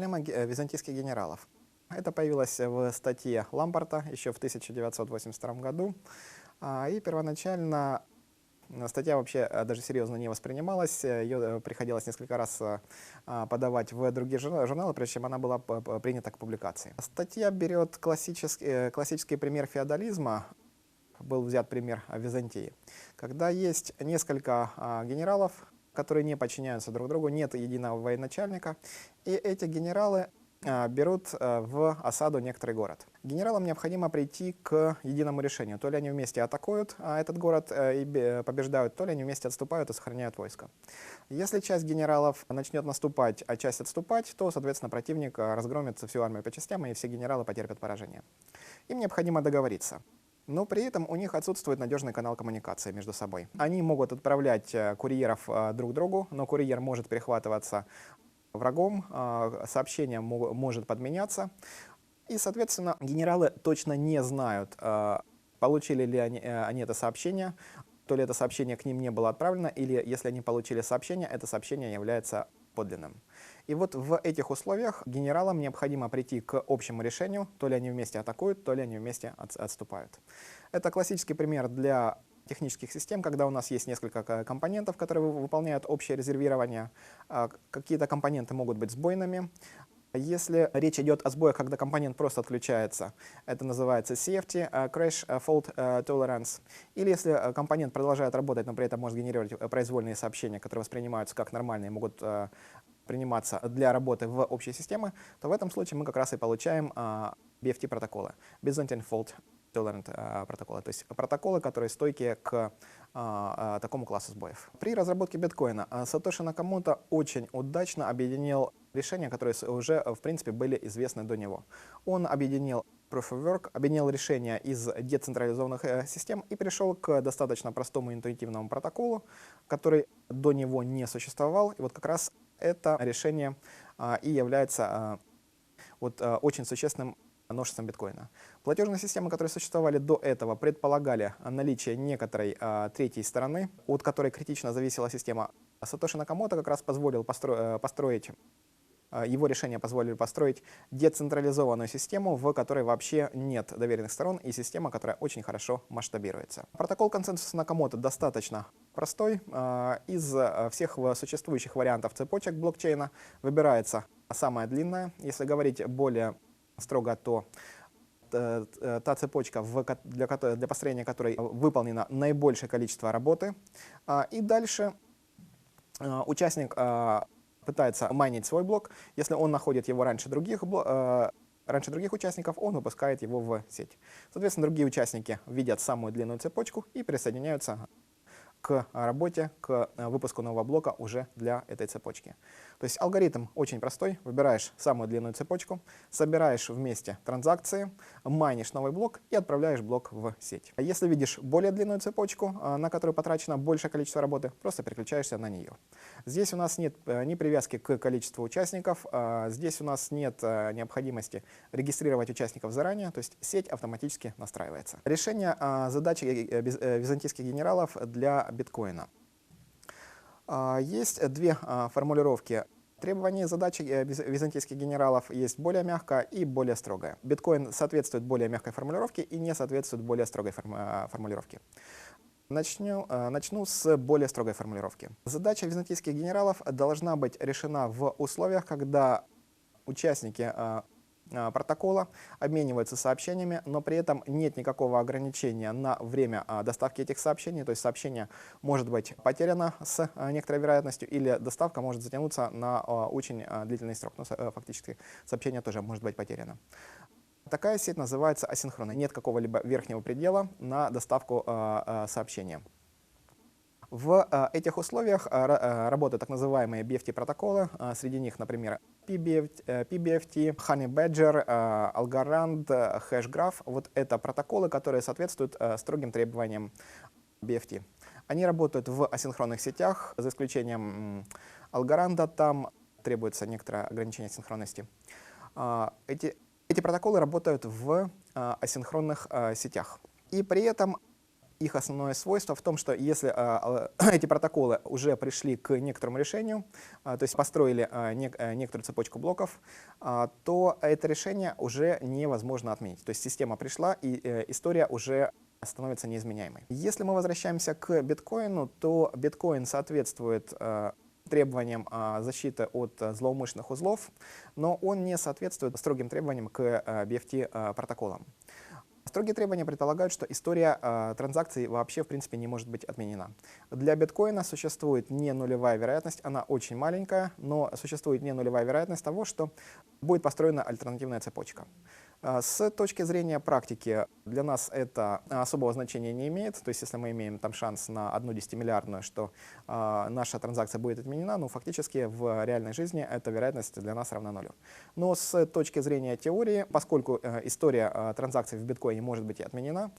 Проблема э, византийских генералов. Это появилось в статье Ламбарта еще в 1982 году. А, И первоначально э, статья вообще э, даже серьезно не воспринималась. Ее приходилось несколько раз э, а, подавать в другие журна- журналы, прежде чем она была принята к публикации. Статья берет классический, э, классический пример феодализма. Был взят пример э, Византии. Когда есть несколько а, генералов, которые не подчиняются друг другу, нет единого военачальника, и эти генералы а, берут а, в осаду некоторый город. Генералам необходимо прийти к единому решению. То ли они вместе атакуют а, этот город э, и бе- побеждают, то ли они вместе отступают и сохраняют войско. Если часть генералов начнет наступать, а часть отступать, то, соответственно, противник разгромит всю армию по частям, и все генералы потерпят поражение. Им необходимо договориться. Но при этом у них отсутствует надежный канал коммуникации между собой. Они могут отправлять э, курьеров э, друг другу, но курьер может перехватываться врагом, э, сообщение мо- может подменяться. И, соответственно, генералы точно не знают, получили ли они, они это сообщение, то ли это сообщение к ним не было отправлено, или если они получили сообщение, это сообщение является подлинным. И вот в этих условиях генералам необходимо прийти к общему решению, то ли они вместе атакуют, то ли они вместе от- отступают. Это классический пример для технических систем, когда у нас есть несколько ко- компонентов, которые вы- выполняют общее резервирование. А, Какие-то компоненты могут быть сбойными. Если речь идет о сбоях, когда компонент просто отключается, это называется CFT, э, Crash э, Fault э, Tolerance. Или если компонент продолжает работать, но при этом может генерировать произвольные сообщения, которые воспринимаются как нормальные, могут приниматься для работы в общей системе, то в этом случае мы как раз и получаем BFT протоколы, Byzantine Fault Tolerant протоколы, то есть протоколы, которые стойкие к такому классу сбоев. При разработке биткоина Сатоши Накамото очень удачно объединил решения, которые уже, э, в принципе, были известны до него. Он объединил Proof of Work, объединил решения из децентрализованных э, систем и пришел к достаточно простому интуитивному протоколу, который до него не существовал. И вот как раз это решение а, и является а, вот, а, очень существенным новшеством биткоина. Платежные системы, которые существовали до этого, предполагали наличие некоторой а, третьей стороны, от которой критично зависела система. Сатоши Накамото как раз позволил постро- э, построить его решения позволили построить децентрализованную систему, в которой вообще нет доверенных сторон, и система, которая очень хорошо масштабируется. Протокол консенсуса Накамото достаточно простой. А, Из а, всех существующих вариантов цепочек блокчейна выбирается самая длинная. Если говорить более строго, то э, э, та цепочка, для, построения которой выполнено наибольшее количество работы. А, И дальше э, участник пытается майнить свой блок. Если он находит его раньше других, э, раньше других участников, он выпускает его в сеть. Соответственно, другие участники видят самую длинную цепочку и присоединяются к работе, к э, выпуску нового блока уже для этой цепочки. То есть алгоритм очень простой. Выбираешь самую длинную цепочку, собираешь вместе транзакции, майнишь новый блок и отправляешь блок в сеть. А если видишь более длинную цепочку, э, на которую потрачено большее количество работы, просто переключаешься на нее. Здесь у нас нет э, ни привязки к количеству участников, здесь у нас нет необходимости регистрировать участников заранее, то есть сеть автоматически настраивается. Решение задачи византийских генералов для биткоина. А, Есть две а, формулировки требований задачи э, виз- византийских генералов. Есть более мягкая и более строгая. Биткоин соответствует более мягкой формулировке и не соответствует более строгой а, формулировке. Начну, начну с более строгой формулировки. Задача византийских генералов должна быть решена в условиях, когда участники протокола обмениваются сообщениями, но при этом нет никакого ограничения на время э, доставки этих сообщений, то есть сообщение может быть потеряно с э, некоторой вероятностью или доставка может затянуться на очень длительный срок, ну, со- э, фактически сообщение тоже может быть потеряно. Такая сеть называется асинхронной. Нет какого-либо верхнего предела на доставку сообщения. В э, этих условиях э, э, работают так называемые BFT-протоколы. Среди них, например, PBFT, Honey Badger, Algorand, HashGraph. Вот это протоколы, которые соответствуют строгим требованиям BFT. Они работают в асинхронных сетях, за исключением Algorand, там требуется некоторое ограничение синхронности. А, Эти, эти протоколы работают в асинхронных сетях. И при этом Их основное свойство в том, что если а, а, эти протоколы уже пришли к некоторому решению, а, то есть построили нек некоторую цепочку блоков, то это решение уже невозможно отменить. То есть система пришла, и э, история уже становится неизменяемой. Если мы возвращаемся к биткоину, то биткоин соответствует требованиям защиты от злоумышленных узлов, но он не соответствует строгим требованиям к BFT-протоколам. Строгие требования предполагают, что история э, транзакций вообще в принципе не может быть отменена. Для биткоина существует не нулевая вероятность, она очень маленькая, но существует не нулевая вероятность того, что будет построена альтернативная цепочка. А, с точки зрения практики для нас это особого значения не имеет. То есть если мы имеем там шанс на одну десятимиллиардную, что э, наша транзакция будет отменена, ну фактически в реальной жизни эта вероятность для нас равна нулю. Но с точки зрения теории, поскольку э, история э, транзакций в биткоине может быть отменена,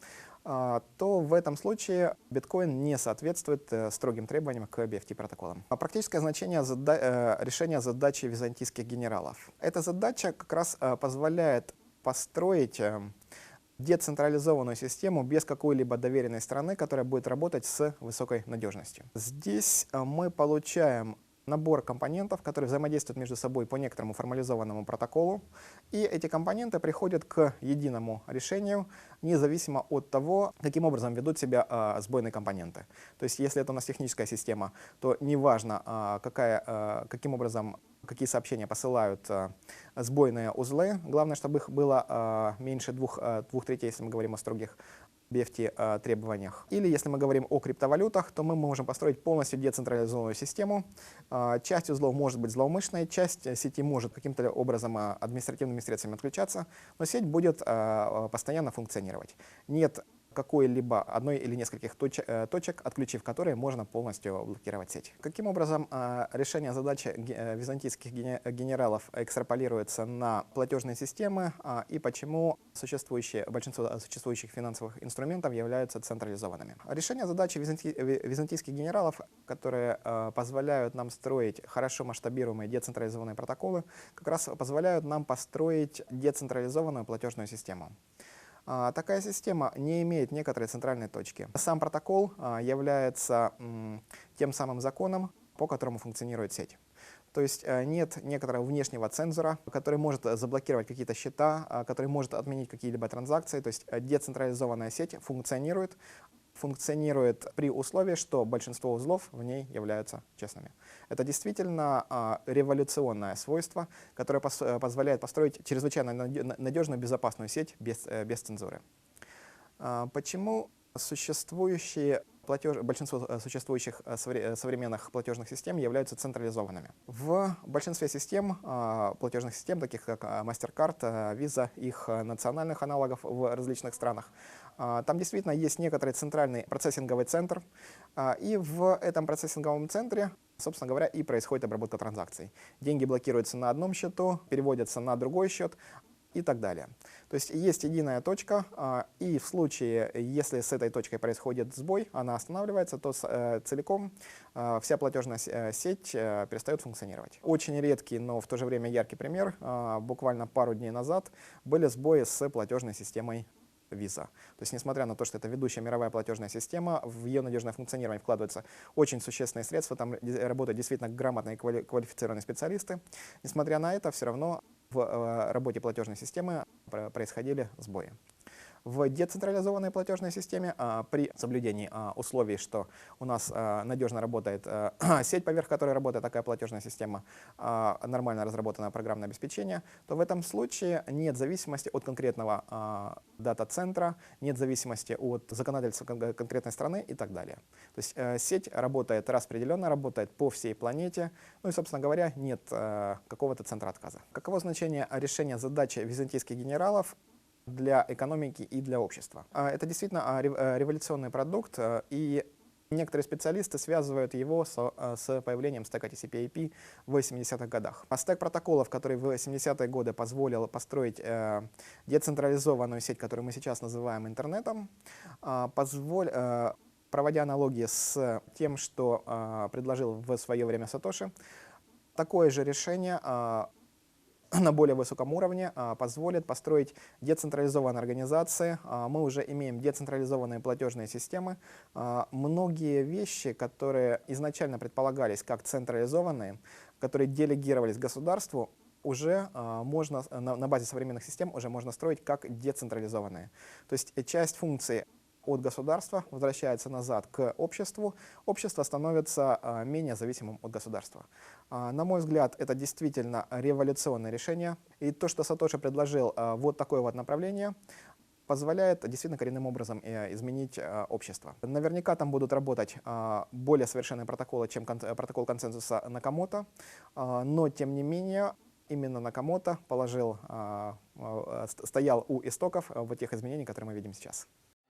э, то в этом случае биткоин не соответствует э, строгим требованиям к BFT-протоколам. А практическое значение зада э, решения задачи византийских генералов. Эта задача как раз э, позволяет построить э, децентрализованную систему без какой-либо доверенной страны, которая будет работать с высокой надежностью. Здесь э, мы получаем набор компонентов, которые взаимодействуют между собой по некоторому формализованному протоколу, и эти компоненты приходят к единому решению, независимо от того, каким образом ведут себя э, сбойные компоненты. То есть если это у нас техническая система, то неважно, э, какая, э, каким образом какие сообщения посылают э, сбойные узлы. Главное, чтобы их было э, меньше двух, э, двух третей, если мы говорим о строгих BFT э, требованиях. Или если мы говорим о криптовалютах, то мы можем построить полностью децентрализованную систему. Э, часть узлов может быть злоумышленной, часть сети может каким-то образом э, административными средствами отключаться, но сеть будет э, постоянно функционировать. Нет какой-либо одной или нескольких точек, э, точек, отключив которые можно полностью блокировать сеть. Каким образом э, решение задачи э, византийских генералов экстраполируется на платежные системы и почему существующие, большинство существующих финансовых инструментов являются централизованными? Решение задачи византийских генералов, которые позволяют нам строить хорошо масштабируемые децентрализованные протоколы, как раз позволяют нам построить децентрализованную платежную систему. А, такая система не имеет некоторой центральной точки. Сам протокол а, является тем самым законом, по которому функционирует сеть. То есть э, нет некоторого внешнего цензора, который может заблокировать какие-то счета, а, который может отменить какие-либо транзакции. То есть э, децентрализованная сеть функционирует, функционирует при условии, что большинство узлов в ней являются честными. Это действительно а, революционное свойство, которое э, позволяет построить чрезвычайно надежную безопасную сеть без, э, без цензуры. А, почему существующие платеж, большинство э, существующих современных платежных систем являются централизованными. В большинстве систем, а, платежных систем, таких как MasterCard, Visa, их национальных аналогов в различных странах, там действительно есть некоторый центральный процессинговый центр, а, и в этом процессинговом центре, собственно говоря, и происходит обработка транзакций. Деньги блокируются на одном счету, переводятся на другой счет, и так далее. То есть есть единая точка, а, и в случае, если с этой точкой происходит сбой, она останавливается, то э, целиком вся платежная э, сеть э, перестает функционировать. Очень редкий, но в то же время яркий пример. Буквально пару дней назад были сбои с платежной системой Visa. То есть, несмотря на то, что это ведущая мировая платежная система, в ее надежное функционирование вкладываются очень существенные средства, там работают действительно грамотные квалифицированные специалисты. Несмотря на это, все равно в э, работе платежной системы происходили сбои. В децентрализованной платежной системе а, при соблюдении а, условий, что у нас а, надежно работает сеть, поверх которой работает такая платежная система, нормально разработанное программное обеспечение, то в этом случае нет зависимости от конкретного дата-центра, нет зависимости от законодательства кон конкретной страны и так далее. То есть а, сеть работает распределенно, работает по всей планете, ну и, собственно говоря, нет а, какого-то центра отказа. Каково значение решения задачи византийских генералов для экономики и для общества. А, это действительно а, э, революционный продукт, э, и Некоторые специалисты связывают его с, э, с появлением стека TCP/IP в 80-х годах. А стек протоколов, который в 80-е годы позволил построить э, децентрализованную сеть, которую мы сейчас называем интернетом, э, позволь, э, проводя аналогии с тем, что э, предложил в свое время Сатоши, такое же решение э, на более высоком уровне а, позволит построить децентрализованные организации. А, мы уже имеем децентрализованные платежные системы. А, многие вещи, которые изначально предполагались как централизованные, которые делегировались государству, уже можно на, на базе современных систем уже можно строить как децентрализованные. То есть э, часть функций от государства возвращается назад к обществу, общество становится а, менее зависимым от государства. А, на мой взгляд, это действительно революционное решение. И то, что Сатоши предложил а, вот такое вот направление, позволяет действительно коренным образом э, изменить общество. Наверняка там будут работать более совершенные протоколы, чем протокол консенсуса Накамото, но тем не менее именно Накамото положил, стоял у истоков вот тех изменений, которые мы видим сейчас.